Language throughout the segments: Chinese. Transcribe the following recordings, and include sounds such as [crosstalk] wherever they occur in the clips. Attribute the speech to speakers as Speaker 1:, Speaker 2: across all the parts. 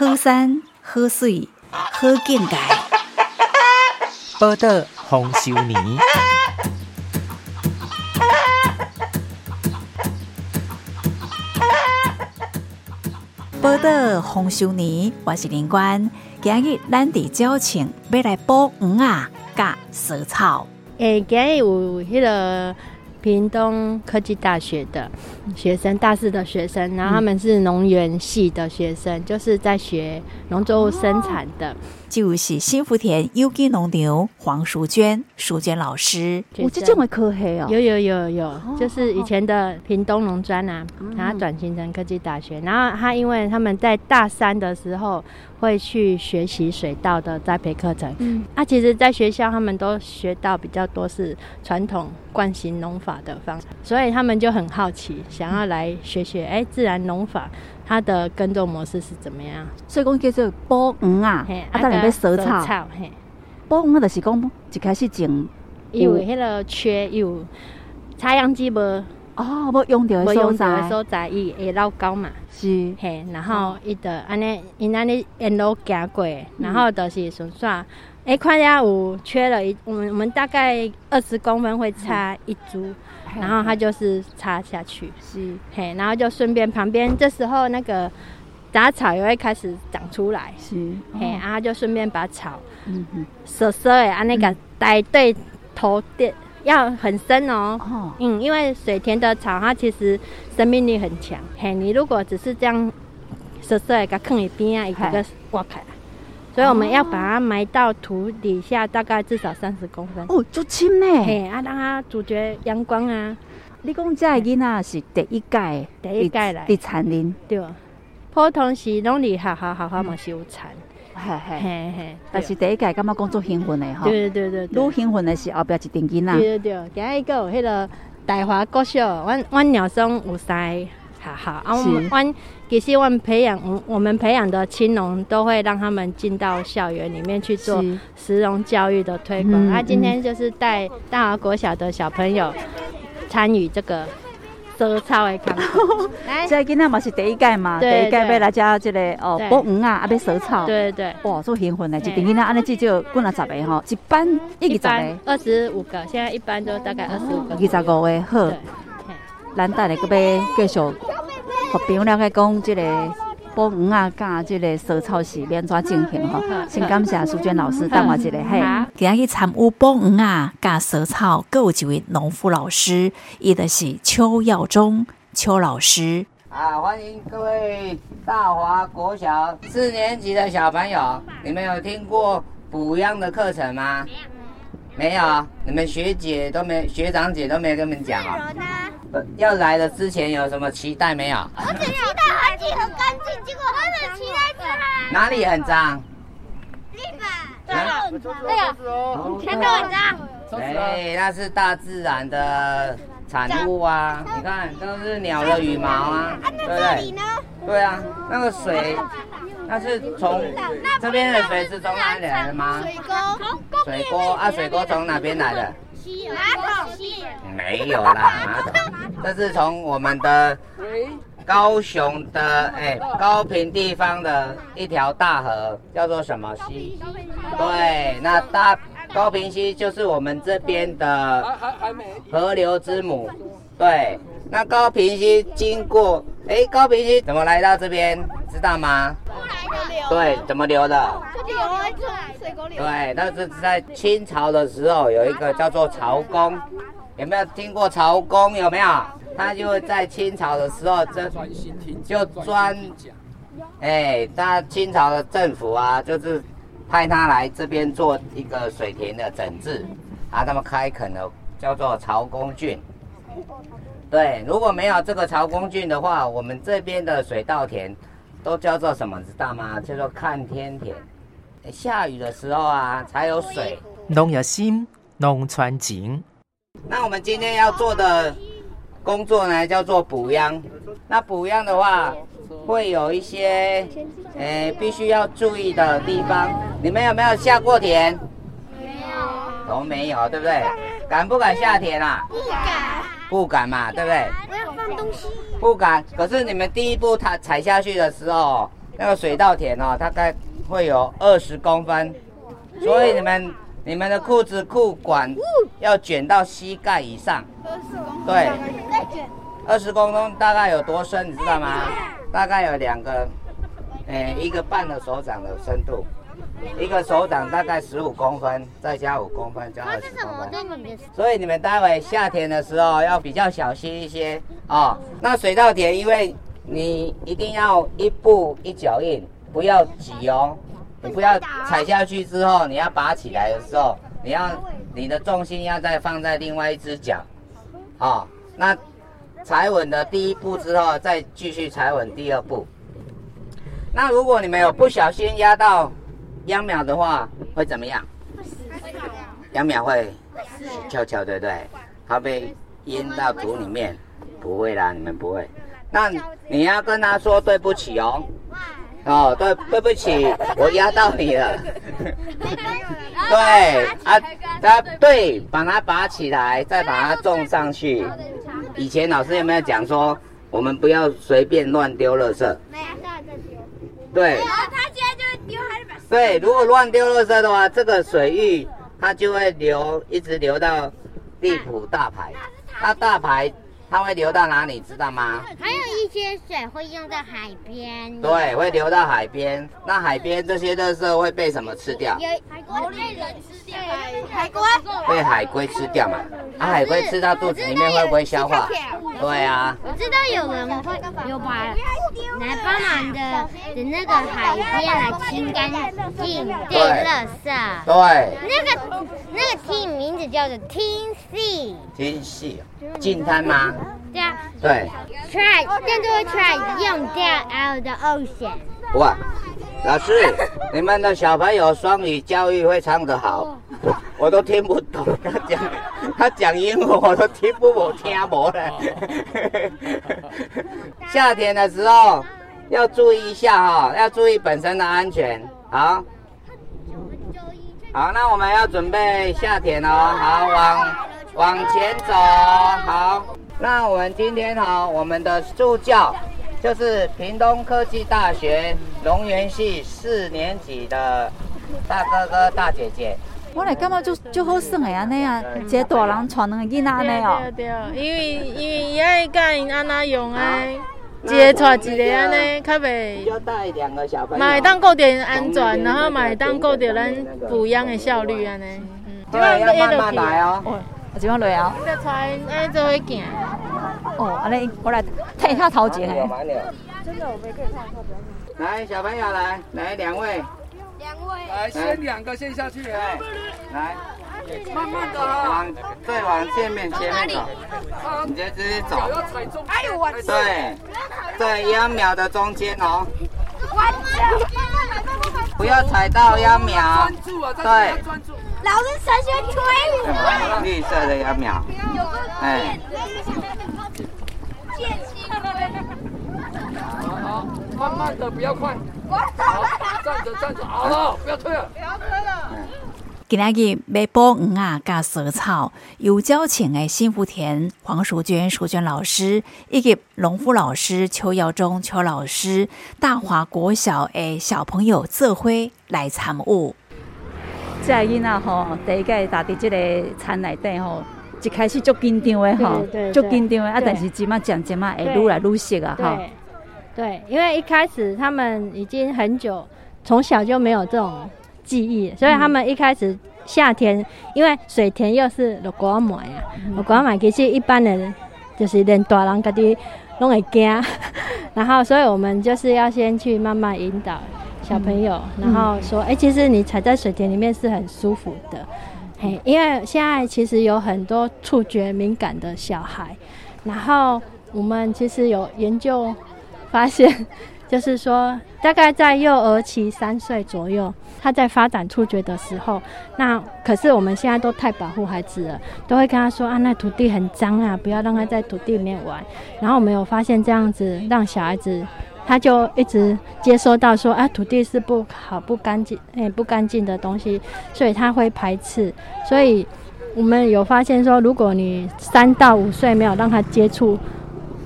Speaker 1: 好山好水好境界。
Speaker 2: 报道丰收年。
Speaker 1: 报道丰收年，我是林官。今日咱伫招请要来播鱼啊，甲蛇草。
Speaker 3: 诶，今日有迄个屏东科技大学的学生，大四的学生，然后他们是农园系的学生，就是在学农作物生产的。
Speaker 1: 就是新福田有机农牛黄淑娟，淑娟老师。
Speaker 4: 有这种的科黑哦，
Speaker 3: 有有有有，就是以前的屏东农专啊，然后转型成科技大学，然后他因为他们在大三的时候会去学习水稻的栽培课程，嗯，啊，其实在学校他们都学到比较多是传统惯行农法的方式，所以他们就很好奇，想要来学学哎自然农法。它的耕种模式是怎么样？
Speaker 4: 所以讲叫做播鱼啊，啊，当然要蛇草。嘿，补鱼就是讲一开始种，
Speaker 3: 有迄个缺有插秧机无？
Speaker 4: 哦，无用到的所在，
Speaker 3: 所在伊会老高嘛？
Speaker 4: 是
Speaker 3: 嘿，然后伊的安尼，因安尼沿路行过，然后就是顺续。哎，看下有缺了一，我们我们大概二十公分会插一株。然后它就是插下去，是。嘿，然后就顺便旁边这时候那个杂草也会开始长出来，是嘿，然后就顺便把草，嗯嗯，蛇蛇诶，啊那个带对头垫要很深哦，哦，嗯，因为水田的草它其实生命力很强，嘿，你如果只是这样蛇蛇诶，给它坑一边啊，一个挖开。所以我们要把它埋到土底下，大概至少三十公分。
Speaker 4: 哦，足深呢。
Speaker 3: 嘿，啊，让它阻绝阳光啊。
Speaker 4: 你讲这囡仔是第一届，
Speaker 3: 第一届来，
Speaker 4: 第残林
Speaker 3: 对。普通是拢里好好好好嘛是有残，
Speaker 4: 嘿嘿嘿嘿。但是第一届感觉工作兴奋的哈。
Speaker 3: 对对对
Speaker 4: 对。愈兴奋的是后壁一定囡仔。
Speaker 3: 对对对，今日个有迄个大华国小，阮阮鸟松有三。好好啊，我们湾也希望培养我我们培养的青农都会让他们进到校园里面去做石农教育的推广。啊今天就是带大华国小的小朋友参与这个收草的工作。
Speaker 4: 这今天嘛是第一届嘛，第一届要来教这个哦播鱼啊，啊要收草。
Speaker 3: 对对
Speaker 4: 对，哇，做兴奋的，一定今天安尼至少过了十个哈，一班一个十个，
Speaker 3: 二十五个，现在一般都大概二十五个。
Speaker 4: 二十五个好。咱带来个要继续，和朋友了解讲，即个捕鱼啊，甲即个蛇草是免怎进行吼。先感谢苏娟老师带我一个嘿，
Speaker 1: 今日去参与捕鱼啊，甲蛇草，各有一位农夫老师，伊的是邱耀忠邱老师。
Speaker 5: 啊，欢迎各位大华国小四年级的小朋友，你们有听过补秧的课程吗？没有，你们学姐都没，学长姐都没跟你们讲啊。要来的之前有什么期待没有？
Speaker 6: 我只期待环境很干净，结果他的期待脏。
Speaker 5: 哪里很脏？
Speaker 6: 地板。对了，那个全都很脏。
Speaker 5: 哎，那是大自然的产物啊！你看，都是鸟的羽毛啊，对不对？对啊，那个水，那是从这边的水是从哪里来的吗？
Speaker 6: 水沟。
Speaker 5: 水沟啊，水沟从哪边来的？
Speaker 6: 马桶。
Speaker 5: 没有啦，马桶。这是从我们的高雄的哎高平地方的一条大河，叫做什么溪？对，那大高平溪就是我们这边的河流之母。对，那高平溪经过哎高平溪怎么来到这边？知道吗？对，怎么流的？对，那是在清朝的时候有一个叫做曹公。有没有听过曹公？有没有？他就在清朝的时候，这就专，哎，他清朝的政府啊，就是派他来这边做一个水田的整治，啊，他们开垦的叫做曹公郡。对，如果没有这个曹公郡的话，我们这边的水稻田都叫做什么？知道吗？叫做看天田。下雨的时候啊，才有水。
Speaker 2: 农业心，农村情。
Speaker 5: 那我们今天要做的工作呢，叫做补秧。那补秧的话，会有一些，诶，必须要注意的地方。你们有没有下过田？
Speaker 6: 没有，
Speaker 5: 都没有，对不对？敢不敢下田啊？
Speaker 6: 不敢，
Speaker 5: 不敢嘛，对不对？
Speaker 6: 我要放东西。
Speaker 5: 不敢。可是你们第一步踏踩下去的时候，那个水稻田哦，大概会有二十公分，所以你们你们的裤子裤管要卷到膝盖以上。对，二十公分大概有多深，你知道吗？大概有两个，诶、一个半的手掌的深度，一个手掌大概十五公分，再加五公分，加二十公分。所以你们待会下田的时候要比较小心一些哦。那水稻田，因为你一定要一步一脚印，不要急哦。你不要踩下去之后，你要拔起来的时候，你要你的重心要再放在另外一只脚，哦。那踩稳的第一步之后，再继续踩稳第二步。那如果你们有不小心压到秧苗的话，会怎么样？秧苗会翘翘，对不对？它被淹到土里面，不会啦，你们不会。那你要跟他说对不起哦。哦，对，对不起，我压到你了。对啊，他对，把它拔起来，再把它种上去。以前老师有没有讲说，我们不要随便乱丢垃圾？
Speaker 6: 没有，下再丢。
Speaker 5: 对。
Speaker 6: 丢，还是把
Speaker 5: 对，如果乱丢垃圾的话，这个水域它就会流，一直流到地浦大排。那大排它会流到哪里，知道吗？
Speaker 6: 还有一些水会用在海边。
Speaker 5: 对，会流到海边。那海边这些垃圾会被什么吃掉？
Speaker 6: 有海龟被人吃掉，海龟
Speaker 5: 被海龟吃掉嘛？啊，海龟吃到肚子里面会不会消化？对啊。
Speaker 6: 我知道有人会有把来帮忙的的那个海边来清干净对垃圾。
Speaker 5: 对，
Speaker 6: 那个那个 team 名字叫做 Team C。
Speaker 5: 挺细，净滩吗？
Speaker 6: 对啊
Speaker 5: 对。
Speaker 6: ，try 但都会 try 用掉 out the ocean。
Speaker 5: 哇，老师，[laughs] 你们的小朋友双语教育非常的好，我都听不懂他讲，他讲英文我都听不我听不了。夏天的时候要注意一下哈、要注意本身的安全。好，好，那我们要准备下田哦。好，往往前走。好，那我们今天哈，我们的助教就是屏东科技大学龙园系四年级的大哥哥、大姐姐。
Speaker 4: 我来感觉就就好耍的安尼啊，一个大人带两个囡仔安尼哦。
Speaker 7: 对对，因为因为伊爱教因安那用啊，一个带一个安尼，较袂
Speaker 5: 就带两个小朋友。
Speaker 7: 嘛会当顾着安全，然后嘛会当顾着咱补养的效率安尼。嗯，
Speaker 5: 对，要慢慢来哦。
Speaker 4: 啊。
Speaker 7: 要带因爱做伙行。
Speaker 4: 哦，安尼我来睇下头前诶。
Speaker 5: 慢点。真的，我没可以上课，来，小朋友来，来两位，
Speaker 6: 两位。
Speaker 2: 来，先两个先下去，哎，
Speaker 5: 来，
Speaker 2: 慢慢的哈，
Speaker 5: 往再往前面前面走，你就直接走。
Speaker 2: 脚要踩中。哎呦我
Speaker 5: 对，在秧苗的中间哦。不要踩到秧苗
Speaker 2: 专。注啊，在这里要专注。
Speaker 6: 老师才喜欢推我。
Speaker 5: 绿色的秧苗，哎，
Speaker 2: 慢慢的，不要快。好，站着站着，好了，不要退了。
Speaker 1: 不要推了今仔日买包鱼啊，加蛇草，有交情的幸福田黄淑娟、淑娟老师，以及农夫老师邱耀忠、邱老师，大华国小的小朋友做伙来参与。
Speaker 4: 这个囡仔吼，第一届打伫即个田内底吼，一开始足紧张的吼
Speaker 3: 对对，
Speaker 4: 足紧张的啊，但是即马渐渐嘛会愈来愈熟啊吼。
Speaker 3: 对，因为一开始他们已经很久，从小就没有这种记忆，所以他们一开始夏天，因为水田又是落果买啊，落果买其实一般人就是连大人家己拢会惊，[laughs] 然后所以我们就是要先去慢慢引导小朋友，然后说，哎、其实你踩在水田里面是很舒服的，嘿，因为现在其实有很多触觉敏感的小孩，然后我们其实有研究发现，[laughs] 就是说，大概在幼儿期三岁左右，他在发展触觉的时候，那可是我们现在都太保护孩子了，都会跟他说啊，那土地很脏啊，不要让他在土地里面玩。然后我们有发现这样子让小孩子。他就一直接收到说啊，土地是不好、不干净、不干净的东西，所以他会排斥。所以我们有发现说，如果你三到五岁没有让他接触，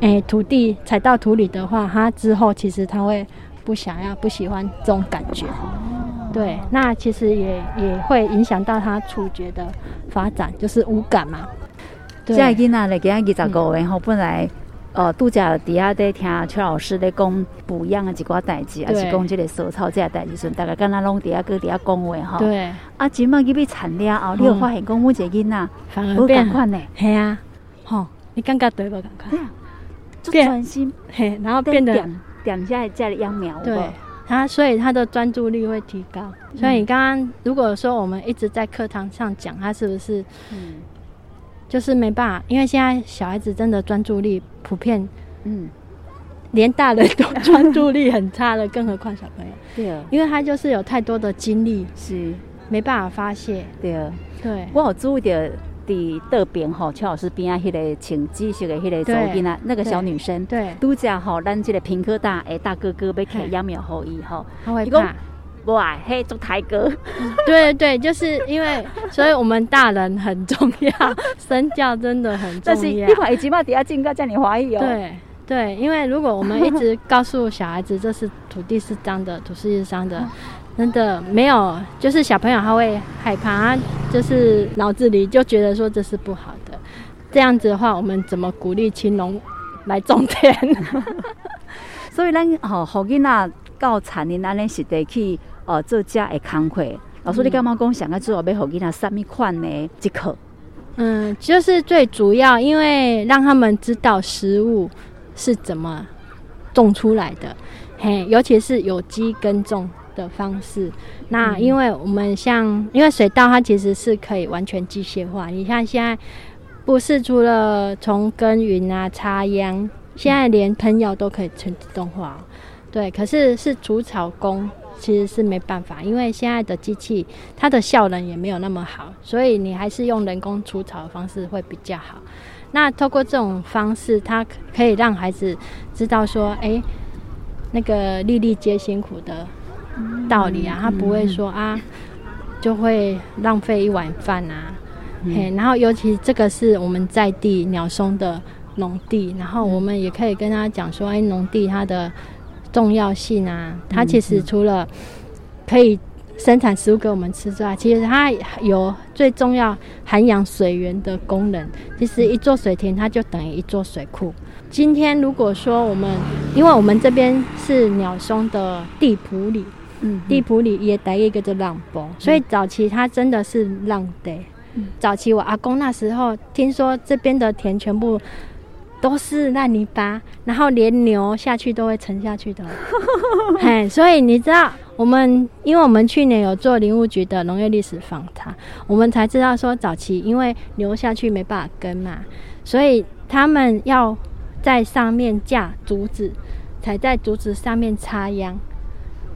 Speaker 3: 诶、土地踩到土里的话，他之后其实他会不想要、不喜欢这种感觉。对，那其实也也会影响到他触觉的发展，就是无感嘛。
Speaker 4: 这个囡仔咧，今日二十五岁吼，本来呃拄则伫遐在听邱老师咧讲不一样的一寡代志，还是讲即个手草这个代志时，大概敢若拢伫遐搁伫遐讲话吼。
Speaker 3: 对，
Speaker 4: 啊，即摆去要产了后，你有发现讲阮一个囡仔
Speaker 3: 反而
Speaker 4: 无
Speaker 3: 变
Speaker 4: 共款呢？
Speaker 3: 系啊，吼，你感觉对无？感觉？
Speaker 4: 专心
Speaker 3: 嘿，然后变得
Speaker 4: 点点下家里秧苗，有
Speaker 3: 对
Speaker 4: 无
Speaker 3: 他，所以他的专注力会提高。所以你刚刚如果说我们一直在课堂上讲，他是不是
Speaker 4: 嗯
Speaker 3: 就是没办法？因为现在小孩子真的专注力普遍，
Speaker 4: 嗯，
Speaker 3: 连大人都 [laughs] 专注力很差了，更何况小朋友，[laughs]
Speaker 4: 对，
Speaker 3: 因为他就是有太多的精力
Speaker 4: 是，
Speaker 3: 没办法发泄。
Speaker 4: 对。
Speaker 3: 对，
Speaker 4: 我有注意到伫倒边吼，邱老师边啊，迄个穿紫色的迄个
Speaker 3: 对
Speaker 4: 走囡仔，那个小女生，
Speaker 3: 对，
Speaker 4: 拄则吼，咱即个平科大诶大哥哥要摕
Speaker 3: 嘿
Speaker 4: 秧苗互伊吼，
Speaker 3: 他会
Speaker 4: 你讲
Speaker 3: 怕。
Speaker 4: 无啊，迄做台哥，[laughs]
Speaker 3: 对对对，就是因为，所以我们大人很重要，[laughs] 身教真的很重
Speaker 4: 但是
Speaker 3: 要
Speaker 4: 你。看伊即摆伫遐进到遮尔欢喜哦，，
Speaker 3: 对对，因为如果我们一直告诉小孩子这是土地是脏的，土地是脏的，[laughs] 真的没有，就是小朋友他会害怕，就是脑子里就觉得说这是不好的。这样子的话，我们怎么鼓励青农来种田？[laughs]
Speaker 4: 所以咱吼互囡仔到产年安尼实地去哦做遮的工课。老师，你感觉讲上个最后要互囡仔什么款的即可？
Speaker 3: 嗯，就是最主要，因为让他们知道食物是怎么种出来的，嘿，尤其是有机耕种的方式。那因为我们像，因为水稻它其实是可以完全机械化，你看现在不是除了从耕耘啊、插秧，现在连喷药都可以全自动化哦、对，可是是除草工其实是没办法，因为现在的机器它的效能也没有那么好，所以你还是用人工除草的方式会比较好。那透过这种方式，它可可以让孩子知道说，哎、那个粒粒皆辛苦的道理啊，他不会说啊，就会浪费一碗饭啊。嘿，然后尤其这个是我们在地鸟松的农地，然后我们也可以跟他讲说，哎，农地它的重要性啊，它其实除了可以生产食物给我们吃之外，其实它有最重要涵养水源的功能。其实一座水田，它就等于一座水库。今天如果说我们，因为我们这边是鸟松的地埔里，
Speaker 4: 嗯，
Speaker 3: 地埔里也带一个叫浪波，所以早期它真的是浪地。早期我阿公那时候听说这边的田全部都是烂泥巴，然后连牛下去都会沉下去的。[laughs] 嘿，所以你知道我们，因为我们去年有做林务局的农业历史访谈，我们才知道说早期因为牛下去没办法耕嘛，所以他们要在上面架竹子，才在竹子上面插秧，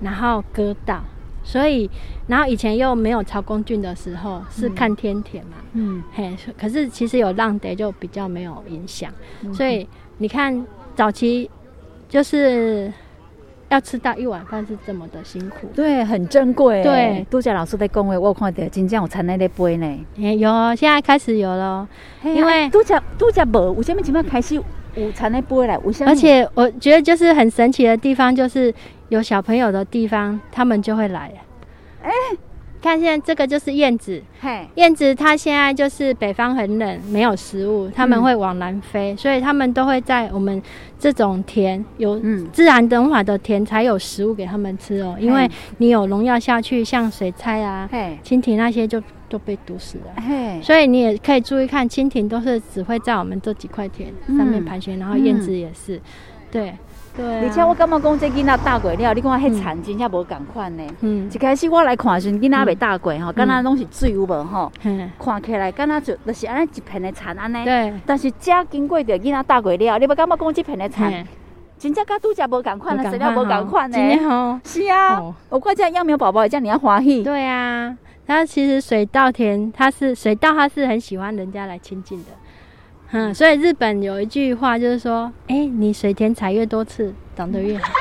Speaker 3: 然后割稻。所以，然后以前又没有曹公菌的时候，是看天田嘛，
Speaker 4: 嗯，
Speaker 3: 嘿，可是其实有浪得就比较没有影响，所以你看早期就是要吃到一碗饭是这么的辛苦。
Speaker 4: 对，很珍贵。
Speaker 3: 对
Speaker 4: 杜家老师在讲话，我有看到真正有产那个杯呢。
Speaker 3: 诶有哦，现在开始有了哦，因为
Speaker 4: 杜家杜家无，为什么即摆开始有产在杯来？
Speaker 3: 而且我觉得就是很神奇的地方，就是有小朋友的地方，他们就会来。哎、看现在这个就是燕子，
Speaker 4: 嘿，
Speaker 3: 燕子它现在就是北方很冷，没有食物，他们会往南飞，所以他们都会在我们这种田有
Speaker 4: 嗯。
Speaker 3: 自然等法的田才有食物给他们吃哦。因为你有农药下去，像水菜啊、
Speaker 4: 嘿，
Speaker 3: 蜻蜓那些就都被毒死了。
Speaker 4: 嘿，
Speaker 3: 所以你也可以注意看，蜻蜓都是只会在我们这几块田上面
Speaker 4: 嗯。
Speaker 3: 盘旋，然后燕子也是，对对啊、
Speaker 4: 而且我感觉讲这囡仔大过了，你看迄田真正无共款呢。
Speaker 3: 嗯
Speaker 4: 一开始我来看时，囡仔未大过吼，敢若拢是水有无吼？
Speaker 3: 嗯
Speaker 4: 看起来敢若就就是安尼一片的田安尼。
Speaker 3: 对，
Speaker 4: 但是遮经过着囡仔大过了，你要感觉讲这片的田真正甲拄则无共款啊，
Speaker 3: 不
Speaker 4: 材料无共款呢
Speaker 3: 今。天哦，
Speaker 4: 是啊
Speaker 3: 哦，
Speaker 4: 我看这秧苗宝宝也这样，你要欢喜。
Speaker 3: 对啊，它其实水稻田，它是水稻，它是很喜欢人家来亲近的。嗯，所以日本有一句话就是说，哎、你水田采越多次，长得越好。[laughs]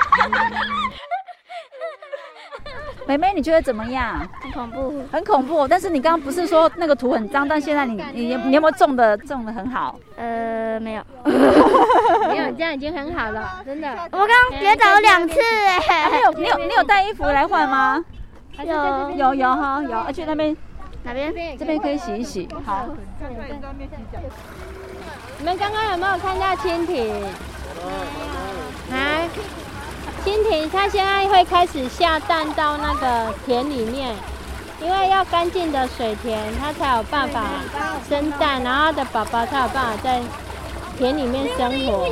Speaker 4: 妹妹，你觉得怎么样？
Speaker 6: 很恐怖。
Speaker 4: 很恐怖，但是你刚刚不是说那个土很脏，但现在你你你有没有种的种的很好？
Speaker 6: 呃，没有。[laughs]
Speaker 3: 没有，这样已经很好了，真的。
Speaker 6: 我刚刚跌倒两次哎。
Speaker 4: 你有你有你有带衣服来换吗？
Speaker 6: 有
Speaker 4: 有有哈有，而且那边
Speaker 6: 哪边？
Speaker 4: 这边可以洗一洗。好。
Speaker 3: 你们刚刚有没有看到蜻蜓？来，蜻蜓它现在会开始下蛋到那个田里面，因为要干净的水田，它才有办法生蛋，然后它的宝宝才有办法在田里面生活。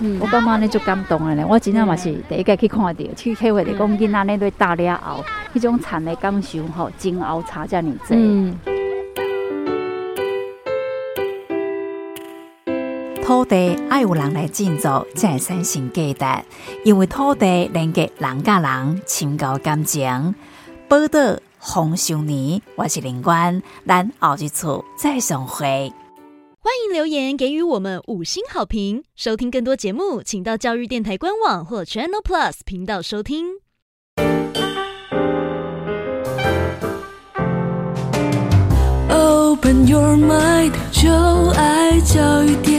Speaker 4: 嗯，我感觉你就感动了呢。我真正嘛是第一个去看到，去体会的讲囡仔那对大了后，迄种产的感受吼，煎熬差遮尔济。嗯。
Speaker 1: 土地爱有人来建造，才会产生价值。因为土地连接人甲人深厚感情。报道红烧年，我是林官，咱后一次再相会。
Speaker 8: 欢迎留言给予我们五星好评。收听更多节目，请到教育电台官网或 Channel Plus 频道收听。Open your mind，就爱教育电。